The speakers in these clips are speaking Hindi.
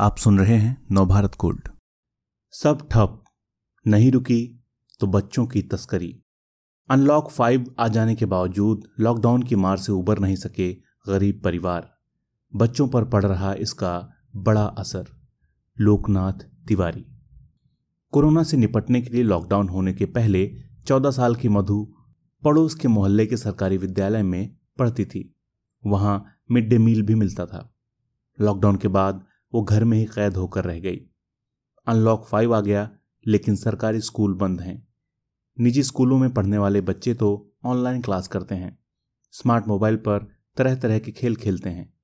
आप सुन रहे हैं नवभारत कोड। सब ठप, नहीं रुकी तो बच्चों की तस्करी। अनलॉक फाइव आ जाने के बावजूद लॉकडाउन की मार से उबर नहीं सके गरीब परिवार। बच्चों पर पड़ रहा इसका बड़ा असर, लोकनाथ तिवारी। कोरोना से निपटने के लिए लॉकडाउन होने के पहले चौदह साल की मधु पड़ोस के मोहल्ले के सरकारी विद्यालय में पढ़ती थी। वहाँ मिड डे मील भी मिलता था। लॉकडाउन के बाद वो घर में ही कैद होकर रह गई। अनलॉक फाइव आ गया, लेकिन सरकारी स्कूल बंद हैं। निजी स्कूलों में पढ़ने वाले बच्चे तो ऑनलाइन क्लास करते हैं। स्मार्ट मोबाइल पर तरह तरह के खेल खेलते हैं।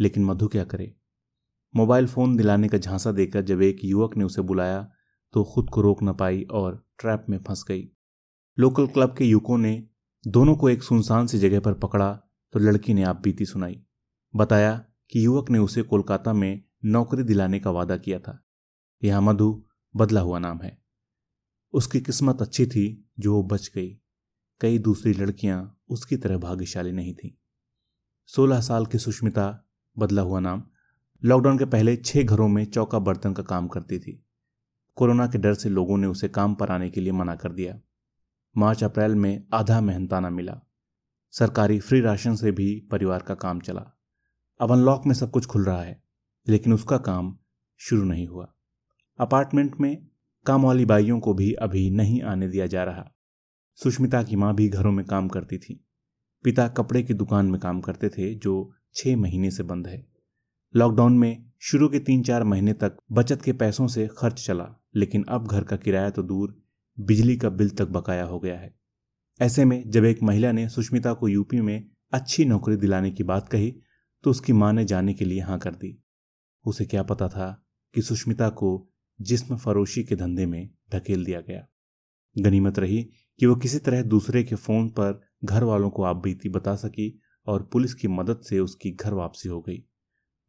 लेकिन मधु क्या करे? मोबाइल फ़ोन दिलाने का झांसा देकर जब एक युवक ने उसे बुलाया तो खुद को रोक न पाई और ट्रैप में फंस गई। लोकल क्लब के युवकों ने दोनों को एक सुनसान सी जगह पर पकड़ा तो लड़की ने आप बीती सुनाई। बताया कि युवक ने उसे कोलकाता में नौकरी दिलाने का वादा किया था यह मधु, बदला हुआ नाम है। उसकी किस्मत अच्छी थी जो वो बच गई। कई दूसरी लड़कियाँ उसकी तरह भाग्यशाली नहीं थीं। सोलह साल की सुष्मिता, बदला हुआ नाम, लॉकडाउन के पहले छह घरों में चौका बर्तन का काम करती थी। कोरोना के डर से लोगों ने उसे काम पर आने के लिए मना कर दिया। मार्च, अप्रैल में आधा मेहनताना मिला। सरकारी फ्री राशन से भी परिवार का काम चला। अब अनलॉक में सब कुछ खुल रहा है। लेकिन उसका काम शुरू नहीं हुआ। अपार्टमेंट में काम वाली बाइयों को भी अभी नहीं आने दिया जा रहा। सुष्मिता की माँ भी घरों में काम करती थी। पिता कपड़े की दुकान में काम करते थे, जो छह महीने से बंद है। लॉकडाउन में शुरू के तीन चार महीने तक बचत के पैसों से खर्च चला, लेकिन अब घर का किराया तो दूर, बिजली का बिल तक बकाया हो गया है। ऐसे में जब एक महिला ने सुष्मिता को यूपी में अच्छी नौकरी दिलाने की बात कही तो उसकी माँ ने जाने के लिए हाँ कर दी। उसे क्या पता था कि सुष्मिता को जिस्म फरोशी के धंधे में धकेल दिया गया। गनीमत रही कि वो किसी तरह दूसरे के फ़ोन पर घर वालों को आप बीती बता सकी और पुलिस की मदद से उसकी घर वापसी हो गई।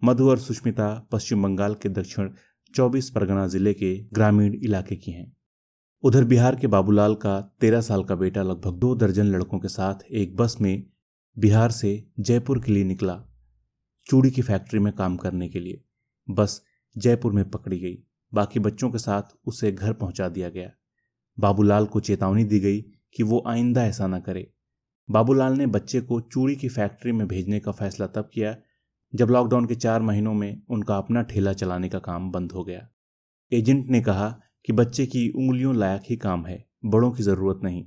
मधु और सुष्मिता पश्चिम बंगाल के दक्षिण 24 परगना ज़िले के ग्रामीण इलाके की हैं। उधर बिहार के बाबूलाल का तेरह साल का बेटा लगभग दो दर्जन लड़कों के साथ एक बस में बिहार से जयपुर के लिए निकला चूड़ी की फैक्ट्री में काम करने के लिए। बस जयपुर में पकड़ी गई। बाकी बच्चों के साथ उसे घर पहुँचा दिया गया। बाबूलाल को चेतावनी दी गई कि वो आइंदा ऐसा न करे। बाबूलाल ने बच्चे को चूड़ी की फैक्ट्री में भेजने का फैसला तब किया, जब लॉकडाउन के चार महीनों में उनका अपना ठेला चलाने का काम बंद हो गया। एजेंट ने कहा कि बच्चे की उंगलियों लायक ही काम है, बड़ों की ज़रूरत नहीं।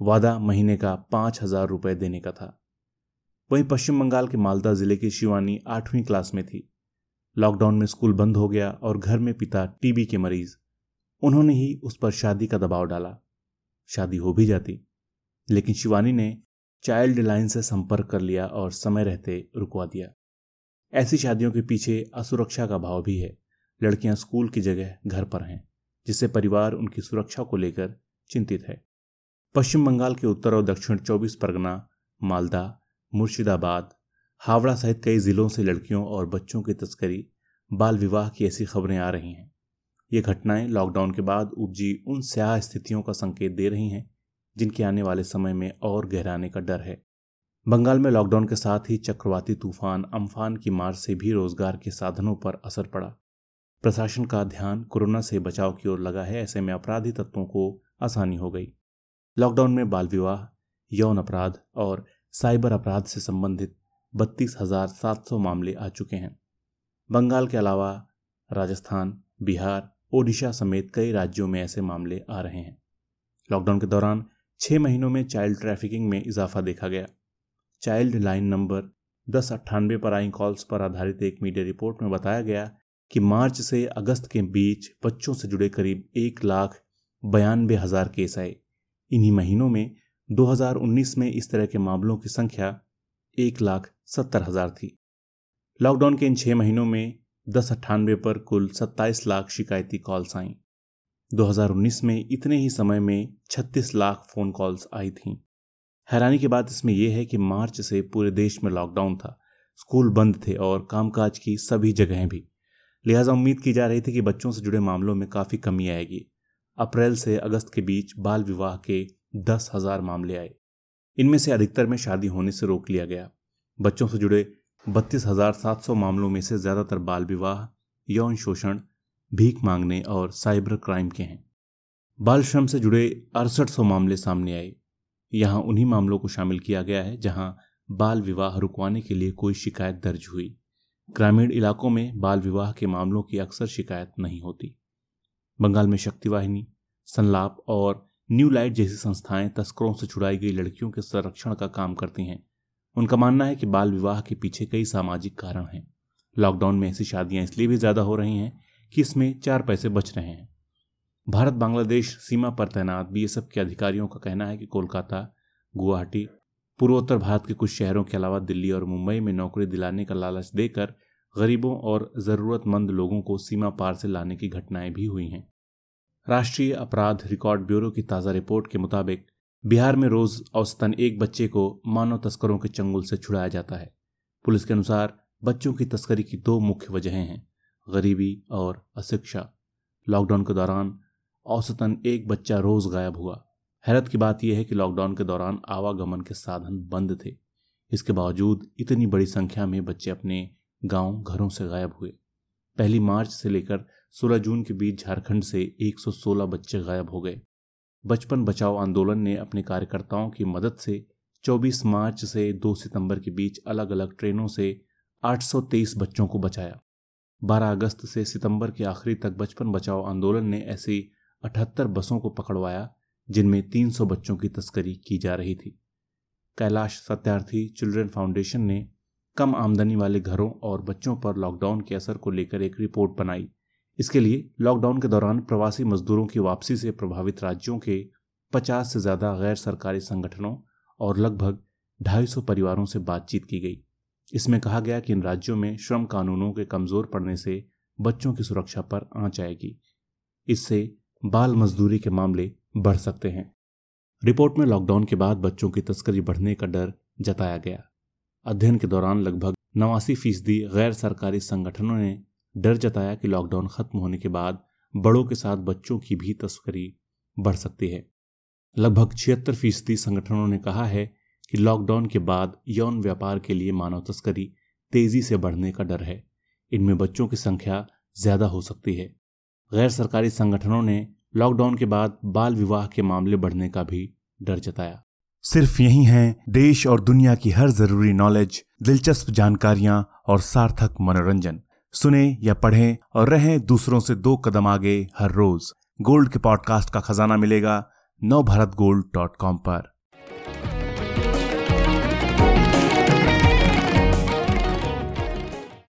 वादा महीने का पाँच हज़ार रुपए देने का था। वहीं पश्चिम बंगाल के मालदा ज़िले की शिवानी आठवीं क्लास में थी। लॉकडाउन में स्कूल बंद हो गया और घर में पिता टीबी के मरीज़। उन्होंने ही उस पर शादी का दबाव डाला। शादी हो भी जाती। लेकिन शिवानी ने चाइल्ड लाइन से संपर्क कर लिया और समय रहते रुकवा दिया। ऐसी शादियों के पीछे असुरक्षा का भाव भी है। लड़कियाँ स्कूल की जगह घर पर हैं, जिससे परिवार उनकी सुरक्षा को लेकर चिंतित है। पश्चिम बंगाल के उत्तर और दक्षिण चौबीस परगना, मालदा, मुर्शिदाबाद हावड़ा सहित कई जिलों से लड़कियों और बच्चों की तस्करी, बाल विवाह की ऐसी खबरें आ रही हैं। ये घटनाएँ लॉकडाउन के बाद उपजी उन स्याह स्थितियों का संकेत दे रही हैं, जिनके आने वाले समय में और गहराने का डर है। बंगाल में लॉकडाउन के साथ ही चक्रवाती तूफ़ान, अम्फान की मार से भी रोज़गार के साधनों पर असर पड़ा। प्रशासन का ध्यान कोरोना से बचाव की ओर लगा है, ऐसे में अपराधी तत्वों को आसानी हो गई। लॉकडाउन में बाल विवाह, यौन अपराध और साइबर अपराध से संबंधित बत्तीस हज़ार सात सौ मामले आ चुके हैं। बंगाल के अलावा राजस्थान, बिहार, ओडिशा समेत कई राज्यों में ऐसे मामले आ रहे हैं। लॉकडाउन के दौरान छह महीनों में चाइल्ड ट्रैफिकिंग में इजाफा देखा गया। चाइल्ड लाइन नंबर दस अट्ठानवे पर आई कॉल्स पर आधारित एक मीडिया रिपोर्ट में बताया गया कि मार्च से अगस्त के बीच बच्चों से जुड़े करीब एक लाख बयानबे हज़ार केस आए। इन्हीं महीनों में 2019 में इस तरह के मामलों की संख्या एक लाख सत्तर हज़ार थी। लॉकडाउन के इन छह महीनों में दस अट्ठानवे पर कुल सत्ताईस लाख शिकायती कॉल्स आईं। 2019 में इतने ही समय में 36 लाख फ़ोन कॉल्स आई थीं। हैरानी की बात इसमें यह है कि मार्च से पूरे देश में लॉकडाउन था। स्कूल बंद थे और कामकाज की सभी जगहें भी। लिहाजा उम्मीद की जा रही थी कि बच्चों से जुड़े मामलों में काफ़ी कमी आएगी। अप्रैल से अगस्त के बीच बाल विवाह के दस हज़ार मामले आए। इनमें से अधिकतर में शादी होने से रोक लिया गया। बच्चों से जुड़े बत्तीस हज़ार सात सौ मामलों में से ज़्यादातर बाल विवाह यौन शोषण, भीख मांगने और साइबर क्राइम के हैं। बाल श्रम से जुड़े अड़सठ सौ मामले सामने आए। यहाँ उन्हीं मामलों को शामिल किया गया है जहाँ बाल विवाह रुकवाने के लिए कोई शिकायत दर्ज हुई। ग्रामीण इलाकों में बाल विवाह के मामलों की अक्सर शिकायत नहीं होती। बंगाल में शक्ति वाहिनी संलाप और न्यू लाइट जैसी संस्थाएँ तस्करों से छुड़ाई गई लड़कियों के संरक्षण का काम करती हैं। उनका मानना है कि बाल विवाह के पीछे कई सामाजिक कारण हैं। लॉकडाउन में ऐसी शादियाँ इसलिए भी ज़्यादा हो रही हैं कि इसमें चार पैसे बच रहे हैं। भारत बांग्लादेश सीमा पर तैनात बीएसएफ के अधिकारियों का कहना है कि कोलकाता, गुवाहाटी, पूर्वोत्तर भारत के कुछ शहरों के अलावा दिल्ली और मुंबई में नौकरी दिलाने का लालच देकर गरीबों और ज़रूरतमंद लोगों को सीमा पार से लाने की घटनाएँ भी हुई हैं। राष्ट्रीय अपराध रिकॉर्ड ब्यूरो की ताज़ा रिपोर्ट के मुताबिक बिहार में रोज औसतन एक बच्चे को मानव तस्करों के चंगुल से छुड़ाया जाता है। पुलिस के अनुसार, बच्चों की तस्करी की दो मुख्य वजहें हैं, गरीबी और अशिक्षा। लॉकडाउन के दौरान औसतन एक बच्चा रोज गायब हुआ। हैरत की बात यह है कि लॉकडाउन के दौरान आवागमन के साधन बंद थे। इसके बावजूद इतनी बड़ी संख्या में बच्चे अपने गाँव, घरों से गायब हुए। पहली मार्च से लेकर 16 जून के बीच झारखंड से 116 बच्चे गायब हो गए। बचपन बचाओ आंदोलन ने अपने कार्यकर्ताओं की मदद से 24 मार्च से 2 सितंबर के बीच अलग अलग ट्रेनों से 823 बच्चों को बचाया। 12 अगस्त से सितंबर के आखिरी तक बचपन बचाओ आंदोलन ने ऐसी अठहत्तर बसों को पकड़वाया, जिनमें 300 बच्चों की तस्करी की जा रही थी। कैलाश सत्यार्थी चिल्ड्रन फाउंडेशन ने कम आमदनी वाले घरों और बच्चों पर लॉकडाउन के असर को लेकर एक रिपोर्ट बनाई। इसके लिए लॉकडाउन के दौरान प्रवासी मजदूरों की वापसी से प्रभावित राज्यों के 50 से ज़्यादा गैर सरकारी संगठनों और लगभग 250 परिवारों से बातचीत की गई। इसमें कहा गया कि इन राज्यों में श्रम कानूनों के कमज़ोर पड़ने से बच्चों की सुरक्षा पर आँच आएगी। इससे बाल मजदूरी के मामले बढ़ सकते हैं। रिपोर्ट में लॉकडाउन के बाद बच्चों की तस्करी बढ़ने का डर जताया गया। अध्ययन के दौरान लगभग नवासी फ़ीसदी गैर सरकारी संगठनों ने डर जताया कि लॉकडाउन खत्म होने के बाद बड़ों के साथ बच्चों की भी तस्करी बढ़ सकती है। लगभग छिहत्तर फ़ीसदी संगठनों ने कहा है कि लॉकडाउन के बाद यौन व्यापार के लिए मानव तस्करी तेज़ी से बढ़ने का डर है। इनमें बच्चों की संख्या ज़्यादा हो सकती है। गैर सरकारी संगठनों ने लॉकडाउन के बाद बाल विवाह के मामले बढ़ने का भी डर जताया। सिर्फ़ यही है, देश और दुनिया की हर ज़रूरी नॉलेज, दिलचस्प जानकारियाँ और सार्थक मनोरंजन। सुने या पढ़ें और रहें दूसरों से दो कदम आगे हर रोज। गोल्ड के पॉडकास्ट का खजाना मिलेगा नव भारत गोल्ड डॉट कॉम पर।